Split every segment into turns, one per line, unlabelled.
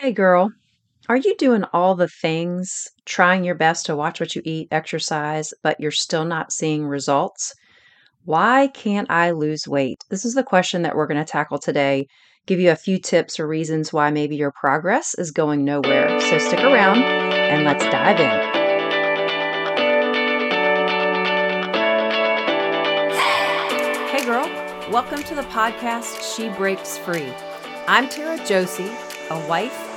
Hey girl, are you doing all the things, trying your best to watch what you eat, exercise, but you're still not seeing results? Why can't I lose weight? This is the question that we're going to tackle today. Give you a few tips or reasons why maybe your progress is going nowhere. So stick around and let's dive in. Hey girl, welcome to the podcast She Breaks Free. I'm Tara Josie, a wife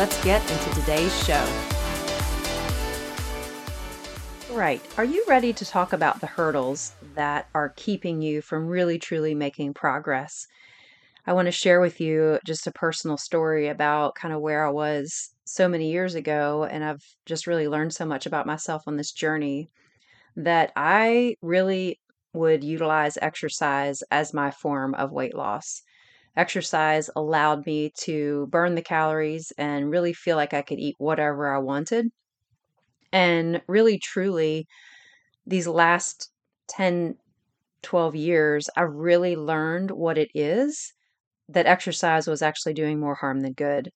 Let's get into today's show. Right. Are you ready to talk about the hurdles that are keeping you from really truly making progress? I want to share with you just a personal story about kind of where I was so many years ago. And I've just really learned so much about myself on this journey that I really would utilize exercise as my form of weight loss exercise allowed me to burn the calories and really feel like I could eat whatever I wanted. And really, truly, these last 10, 12 years, I really learned what it is that exercise was actually doing more harm than good.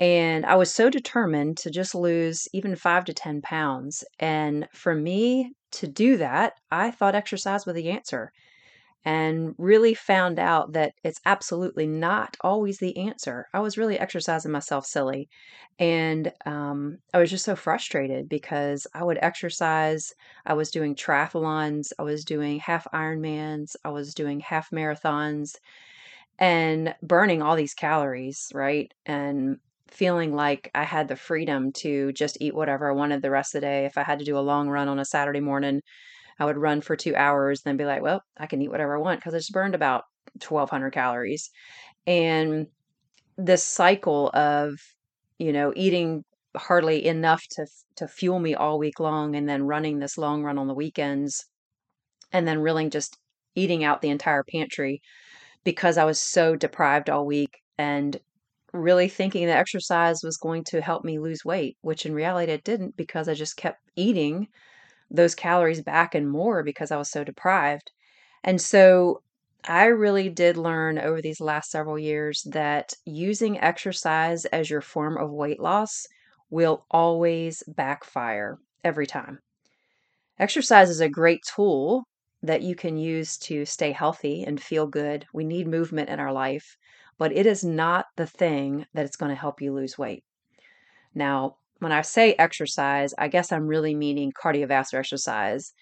And I was so determined to just lose even five to 10 pounds. And for me to do that, I thought exercise was the answer and really found out that it's absolutely not always the answer. I was really exercising myself silly. And um, I was just so frustrated because I would exercise. I was doing triathlons, I was doing half Ironmans, I was doing half marathons, and burning all these calories, right? And feeling like I had the freedom to just eat whatever I wanted the rest of the day. If I had to do a long run on a Saturday morning, I would run for two hours, then be like, well, I can eat whatever I want because I just burned about 1,200 calories. And this cycle of, you know, eating hardly enough to to fuel me all week long and then running this long run on the weekends and then really just eating out the entire pantry because I was so deprived all week and really thinking that exercise was going to help me lose weight, which in reality it didn't because I just kept eating those calories back and more because I was so deprived. And so I really did learn over these last several years that using exercise as your form of weight loss will always backfire every time. Exercise is a great tool that you can use to stay healthy and feel good. We need movement in our life, but it is not the thing that is going to help you lose weight. Now, when I say exercise, I guess I'm really meaning cardiovascular exercise.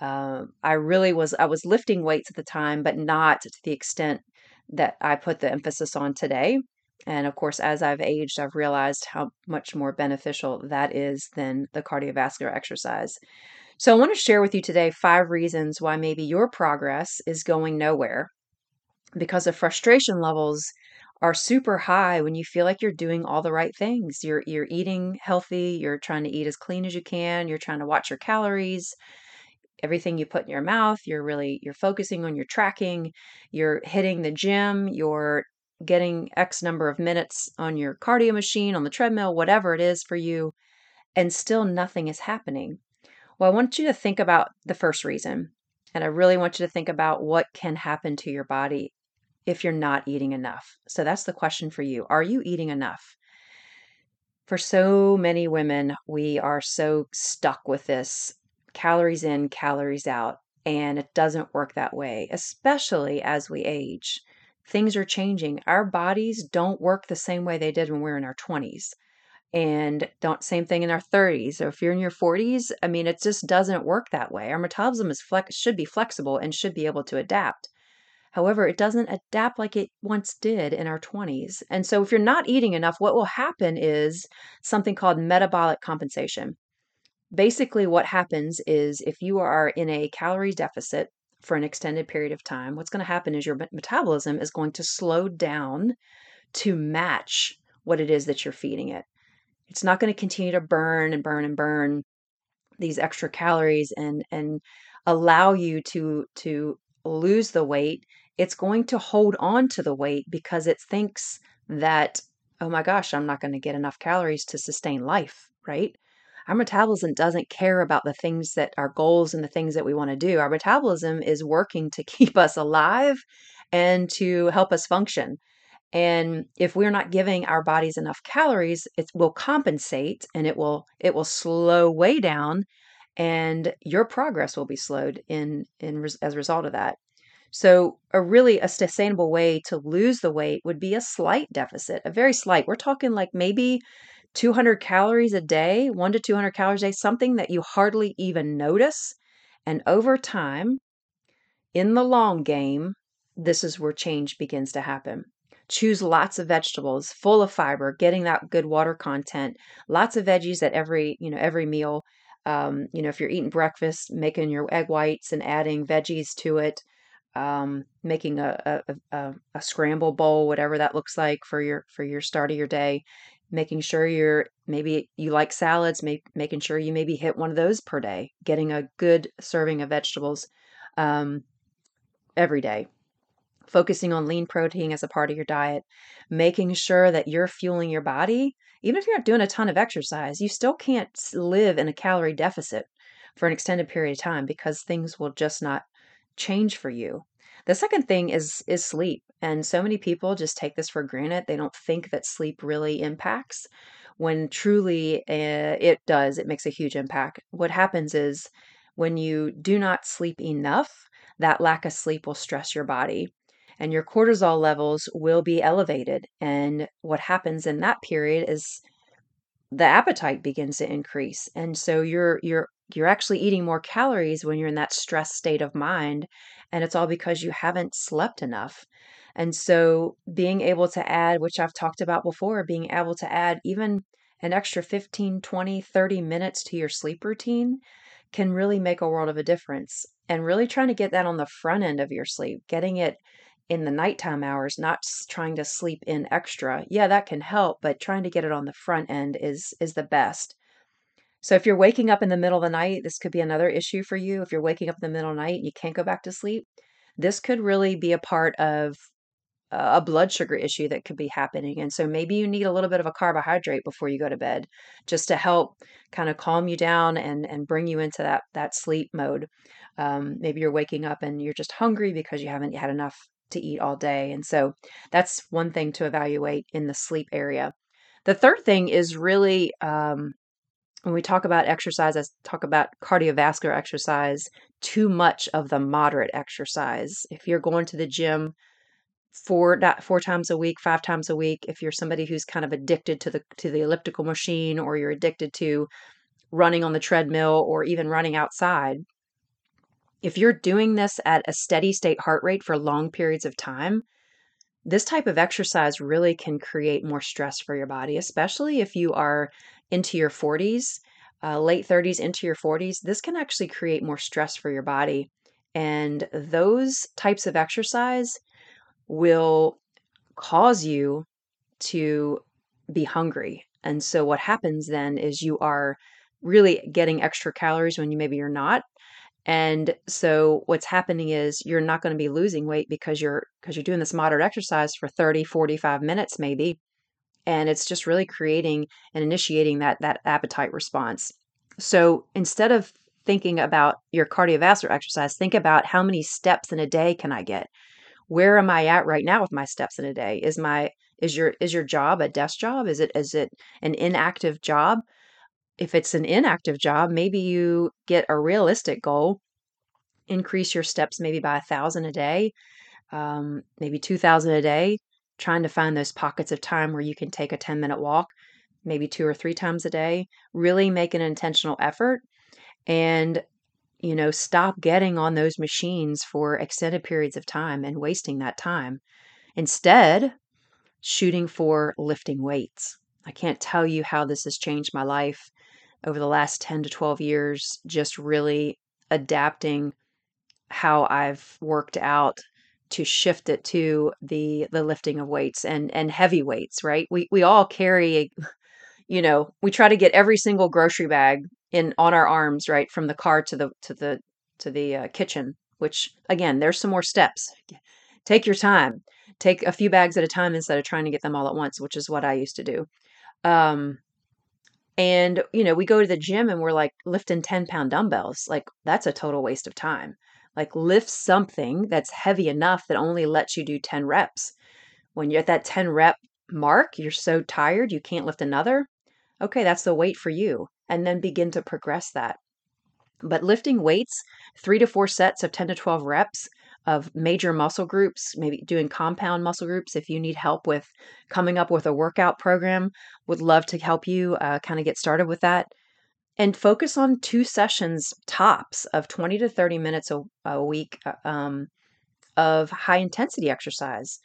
Uh, I really was I was lifting weights at the time, but not to the extent that I put the emphasis on today. And of course, as I've aged, I've realized how much more beneficial that is than the cardiovascular exercise. So, I want to share with you today five reasons why maybe your progress is going nowhere because of frustration levels are super high when you feel like you're doing all the right things. You're you're eating healthy, you're trying to eat as clean as you can, you're trying to watch your calories, everything you put in your mouth, you're really you're focusing on your tracking, you're hitting the gym, you're getting X number of minutes on your cardio machine, on the treadmill, whatever it is for you, and still nothing is happening. Well, I want you to think about the first reason. And I really want you to think about what can happen to your body if you're not eating enough. So that's the question for you. Are you eating enough? For so many women, we are so stuck with this calories in, calories out, and it doesn't work that way, especially as we age. Things are changing. Our bodies don't work the same way they did when we were in our 20s. And don't same thing in our 30s. So if you're in your 40s, I mean it just doesn't work that way. Our metabolism is flex should be flexible and should be able to adapt. However, it doesn't adapt like it once did in our 20s. And so, if you're not eating enough, what will happen is something called metabolic compensation. Basically, what happens is if you are in a calorie deficit for an extended period of time, what's going to happen is your metabolism is going to slow down to match what it is that you're feeding it. it's not going to continue to burn and burn and burn these extra calories and and allow you to to lose the weight it's going to hold on to the weight because it thinks that oh my gosh i'm not going to get enough calories to sustain life right? Our metabolism doesn't care about the things that our goals and the things that we want to do. Our metabolism is working to keep us alive and to help us function. And if we're not giving our bodies enough calories it will compensate and it will it will slow way down and your progress will be slowed in in as a result of that so a really a sustainable way to lose the weight would be a slight deficit a very slight. We're talking like maybe 200 calories a day 1 to 200 calories a day something that you hardly even notice. And over time in the long game this is where change begins to happen. Choose lots of vegetables full of fiber getting that good water content lots of veggies at every you know every meal. Um, you know if you're eating breakfast making your egg whites and adding veggies to it um, making a, a, a, a scramble bowl whatever that looks like for your for your start of your day making sure you're maybe you like salads make, making sure you maybe hit one of those per day getting a good serving of vegetables um, every day focusing on lean protein as a part of your diet, making sure that you're fueling your body. Even if you're not doing a ton of exercise, you still can't live in a calorie deficit for an extended period of time because things will just not change for you. The second thing is is sleep. And so many people just take this for granted. They don't think that sleep really impacts when truly uh, it does. It makes a huge impact. What happens is when you do not sleep enough, that lack of sleep will stress your body and your cortisol levels will be elevated. And what happens in that period is the appetite begins to increase. And so you're you're you're actually eating more calories when you're in that stress state of mind and it's all because you haven't slept enough. And so being able to add, which I've talked about before, being able to add even an extra 15, 20, 30 minutes to your sleep routine can really make a world of a difference. And really trying to get that on the front end of your sleep, getting it in the nighttime hours, not trying to sleep in extra. Yeah, that can help, but trying to get it on the front end is is the best. So if you're waking up in the middle of the night, this could be another issue for you. If you're waking up in the middle of the night and you can't go back to sleep, this could really be a part of a blood sugar issue that could be happening. And so maybe you need a little bit of a carbohydrate before you go to bed just to help kind of calm you down and and bring you into that that sleep mode. Um, maybe you're waking up and you're just hungry because you haven't had enough to eat all day. And so that's one thing to evaluate in the sleep area. The third thing is really um, when we talk about exercise, I talk about cardiovascular exercise, too much of the moderate exercise. If you're going to the gym four four times a week, five times a week, if you're somebody who's kind of addicted to the to the elliptical machine or you're addicted to running on the treadmill or even running outside, if you're doing this at a steady state heart rate for long periods of time, this type of exercise really can create more stress for your body, especially if you are into your 40s, uh, late 30s, into your 40s. This can actually create more stress for your body. And those types of exercise will cause you to be hungry. And so, what happens then is you are really getting extra calories when you maybe you're not and so what's happening is you're not going to be losing weight because you're because you're doing this moderate exercise for 30, 45 minutes maybe. And it's just really creating and initiating that that appetite response. So instead of thinking about your cardiovascular exercise, think about how many steps in a day can I get? Where am I at right now with my steps in a day? Is my is your is your job a desk job? Is it is it an inactive job? if it's an inactive job, maybe you get a realistic goal, increase your steps maybe by a thousand a day, um, maybe 2,000 a day, trying to find those pockets of time where you can take a 10 minute walk, maybe two or three times a day, really make an intentional effort and you know, stop getting on those machines for extended periods of time and wasting that time. Instead, shooting for lifting weights. I can't tell you how this has changed my life over the last 10 to 12 years, just really adapting how I've worked out to shift it to the the lifting of weights and and heavy weights, right? We we all carry you know, we try to get every single grocery bag in on our arms, right, from the car to the to the to the uh, kitchen. Which again, there's some more steps. Take your time. Take a few bags at a time instead of trying to get them all at once, which is what I used to do. Um, and you know, we go to the gym and we're like lifting 10 pound dumbbells. Like that's a total waste of time. Like lift something that's heavy enough that only lets you do 10 reps. When you're at that 10 rep mark, you're so tired you can't lift another. Okay, that's the weight for you. And then begin to progress that. But lifting weights, three to four sets of 10 to 12 reps of major muscle groups, maybe doing compound muscle groups. If you need help with coming up with a workout program, would love to help you uh, kind of get started with that. And focus on two sessions tops of 20 to 30 minutes a, a week uh, um, of high intensity exercise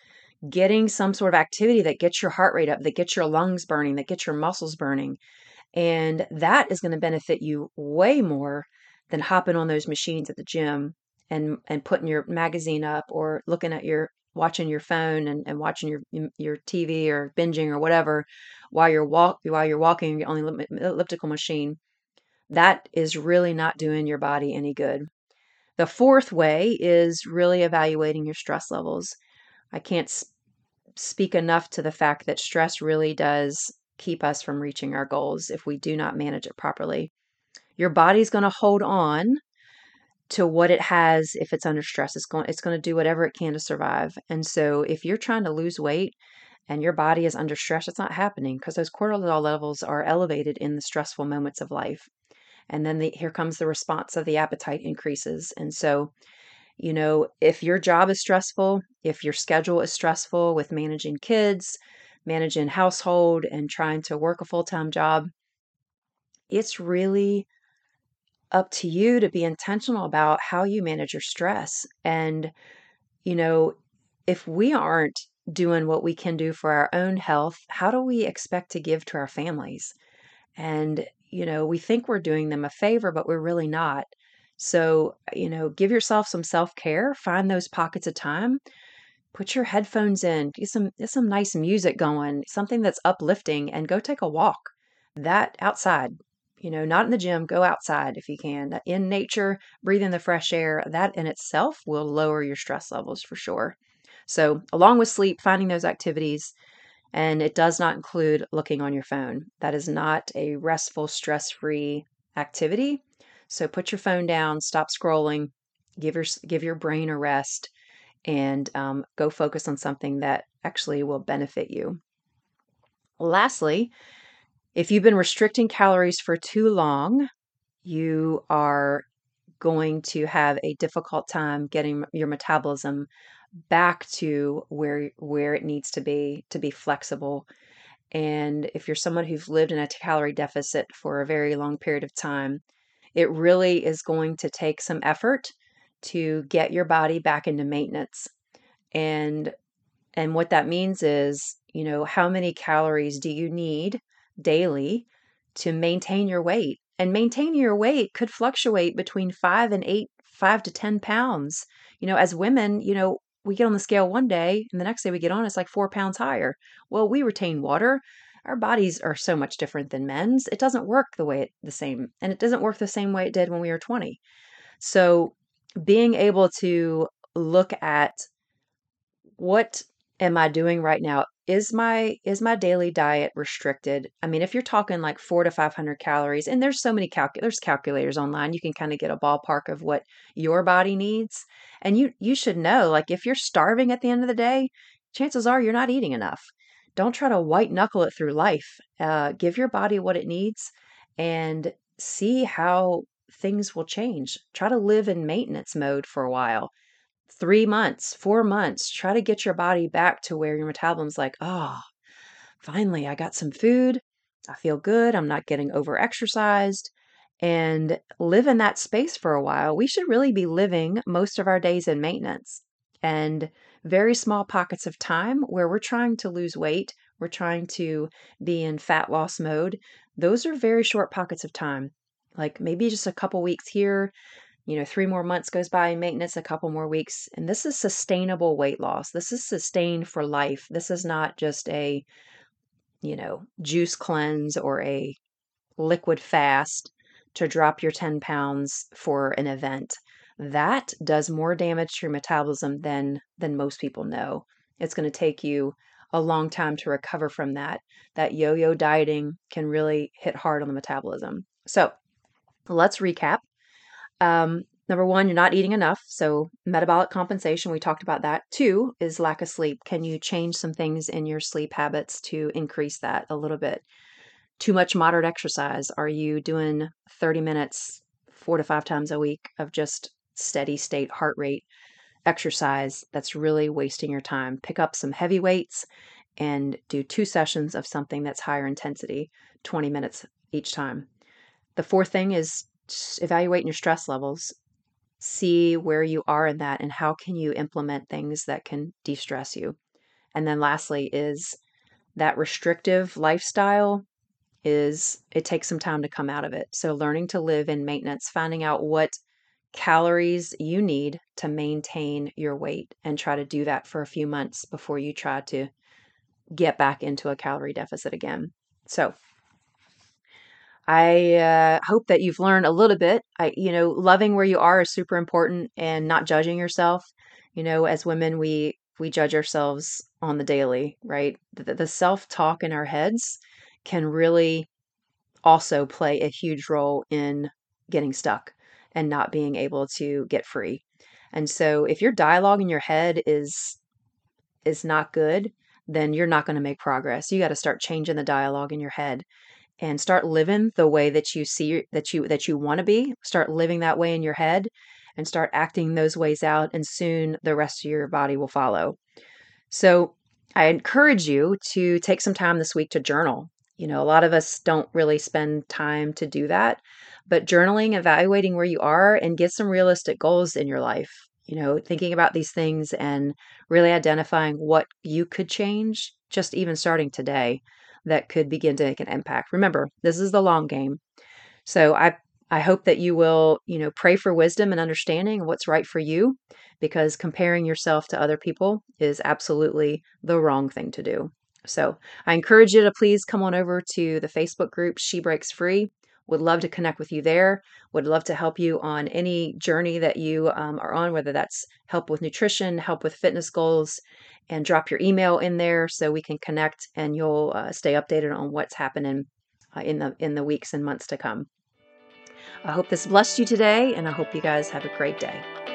getting some sort of activity that gets your heart rate up, that gets your lungs burning, that gets your muscles burning. And that is going to benefit you way more than hopping on those machines at the gym and and putting your magazine up or looking at your watching your phone and, and watching your your TV or binging or whatever while you're walk while you're walking on the elliptical machine. That is really not doing your body any good. The fourth way is really evaluating your stress levels. I can't speak enough to the fact that stress really does keep us from reaching our goals if we do not manage it properly. Your body's going to hold on to what it has if it's under stress. It's going it's going to do whatever it can to survive. And so if you're trying to lose weight and your body is under stress, it's not happening because those cortisol levels are elevated in the stressful moments of life. And then the, here comes the response of the appetite increases. And so you know, if your job is stressful, if your schedule is stressful with managing kids, managing household, and trying to work a full time job, it's really up to you to be intentional about how you manage your stress. And, you know, if we aren't doing what we can do for our own health, how do we expect to give to our families? And, you know, we think we're doing them a favor, but we're really not. So, uh, you know, give yourself some self-care, find those pockets of time, put your headphones in, get some get some nice music going, something that's uplifting and go take a walk. That outside, you know, not in the gym, go outside if you can. In nature, breathe in the fresh air. That in itself will lower your stress levels for sure. So, along with sleep, finding those activities and it does not include looking on your phone. That is not a restful, stress free activity. So put your phone down, stop scrolling, give your give your brain a rest, and um, go focus on something that actually will benefit you. Lastly, if you've been restricting calories for too long, you are going to have a difficult time getting your metabolism back to where where it needs to be to be flexible and if you're someone who's lived in a calorie deficit for a very long period of time it really is going to take some effort to get your body back into maintenance. And and what that means is, you know, how many calories do you need daily to maintain your weight? And maintaining your weight could fluctuate between five and eight, five to 10 pounds. You know, as women, you know, we get on the scale one day and the next day we get on, it's like four pounds higher. Well, we retain water our bodies are so much different than men's. It doesn't work the way it, the same, and it doesn't work the same way it did when we were 20. So, being able to look at what am I doing right now? Is my is my daily diet restricted? I mean, if you're talking like 4 to 500 calories, and there's so many calc- there's calculators online, you can kind of get a ballpark of what your body needs. And you you should know like if you're starving at the end of the day, chances are you're not eating enough don't try to white knuckle it through life. Uh, give your body what it needs and see how things will change. Try to live in maintenance mode for a while. Three months, four months, try to get your body back to where your metabolism's like, oh, finally, I got some food. I feel good. I'm not getting over exercised. And live in that space for a while. We should really be living most of our days in maintenance. And very small pockets of time where we're trying to lose weight, we're trying to be in fat loss mode, those are very short pockets of time. Like maybe just a couple weeks here, you know, three more months goes by in maintenance, a couple more weeks. And this is sustainable weight loss. This is sustained for life. This is not just a you know, juice cleanse or a liquid fast to drop your 10 pounds for an event. That does more damage to your metabolism than than most people know. It's going to take you a long time to recover from that. That yo-yo dieting can really hit hard on the metabolism. So, let's recap. Um, number one, you're not eating enough. So, metabolic compensation, we talked about that. Two is lack of sleep. Can you change some things in your sleep habits to increase that a little bit? Too much moderate exercise. Are you doing 30 minutes four to five times a week of just steady state heart rate exercise that's really wasting your time? Pick up some heavy weights and do two sessions of something that's higher intensity, 20 minutes each time. The fourth thing is evaluating your stress levels. See where you are in that and how can you implement things that can de-stress you. And then lastly is that restrictive lifestyle is it takes some time to come out of it. So learning to live in maintenance, finding out what calories you need to maintain your weight and try to do that for a few months before you try to get back into a calorie deficit again. So I uh, hope that you've learned a little bit. I, you know, loving where you are is super important, and not judging yourself. You know, as women, we we judge ourselves on the daily, right? The, the self talk in our heads can really also play a huge role in getting stuck and not being able to get free. And so, if your dialogue in your head is is not good, then you're not going to make progress. You got to start changing the dialogue in your head and start living the way that you see that you that you want to be. Start living that way in your head and start acting those ways out and soon the rest of your body will follow. So, I encourage you to take some time this week to journal. You know, a lot of us don't really spend time to do that, but journaling, evaluating where you are and get some realistic goals in your life you know, thinking about these things and really identifying what you could change, just even starting today, that could begin to make an impact. Remember, this is the long game. So I I hope that you will, you know, pray for wisdom and understanding of what's right for you because comparing yourself to other people is absolutely the wrong thing to do. So I encourage you to please come on over to the Facebook group She Breaks Free. Would love to connect with you there. Would love to help you on any journey that you um, are on, whether that's help with nutrition, help with fitness goals, and drop your email in there so we can connect and you'll uh, stay updated on what's happening uh, in the in the weeks and months to come. I hope this blessed you today, and I hope you guys have a great day.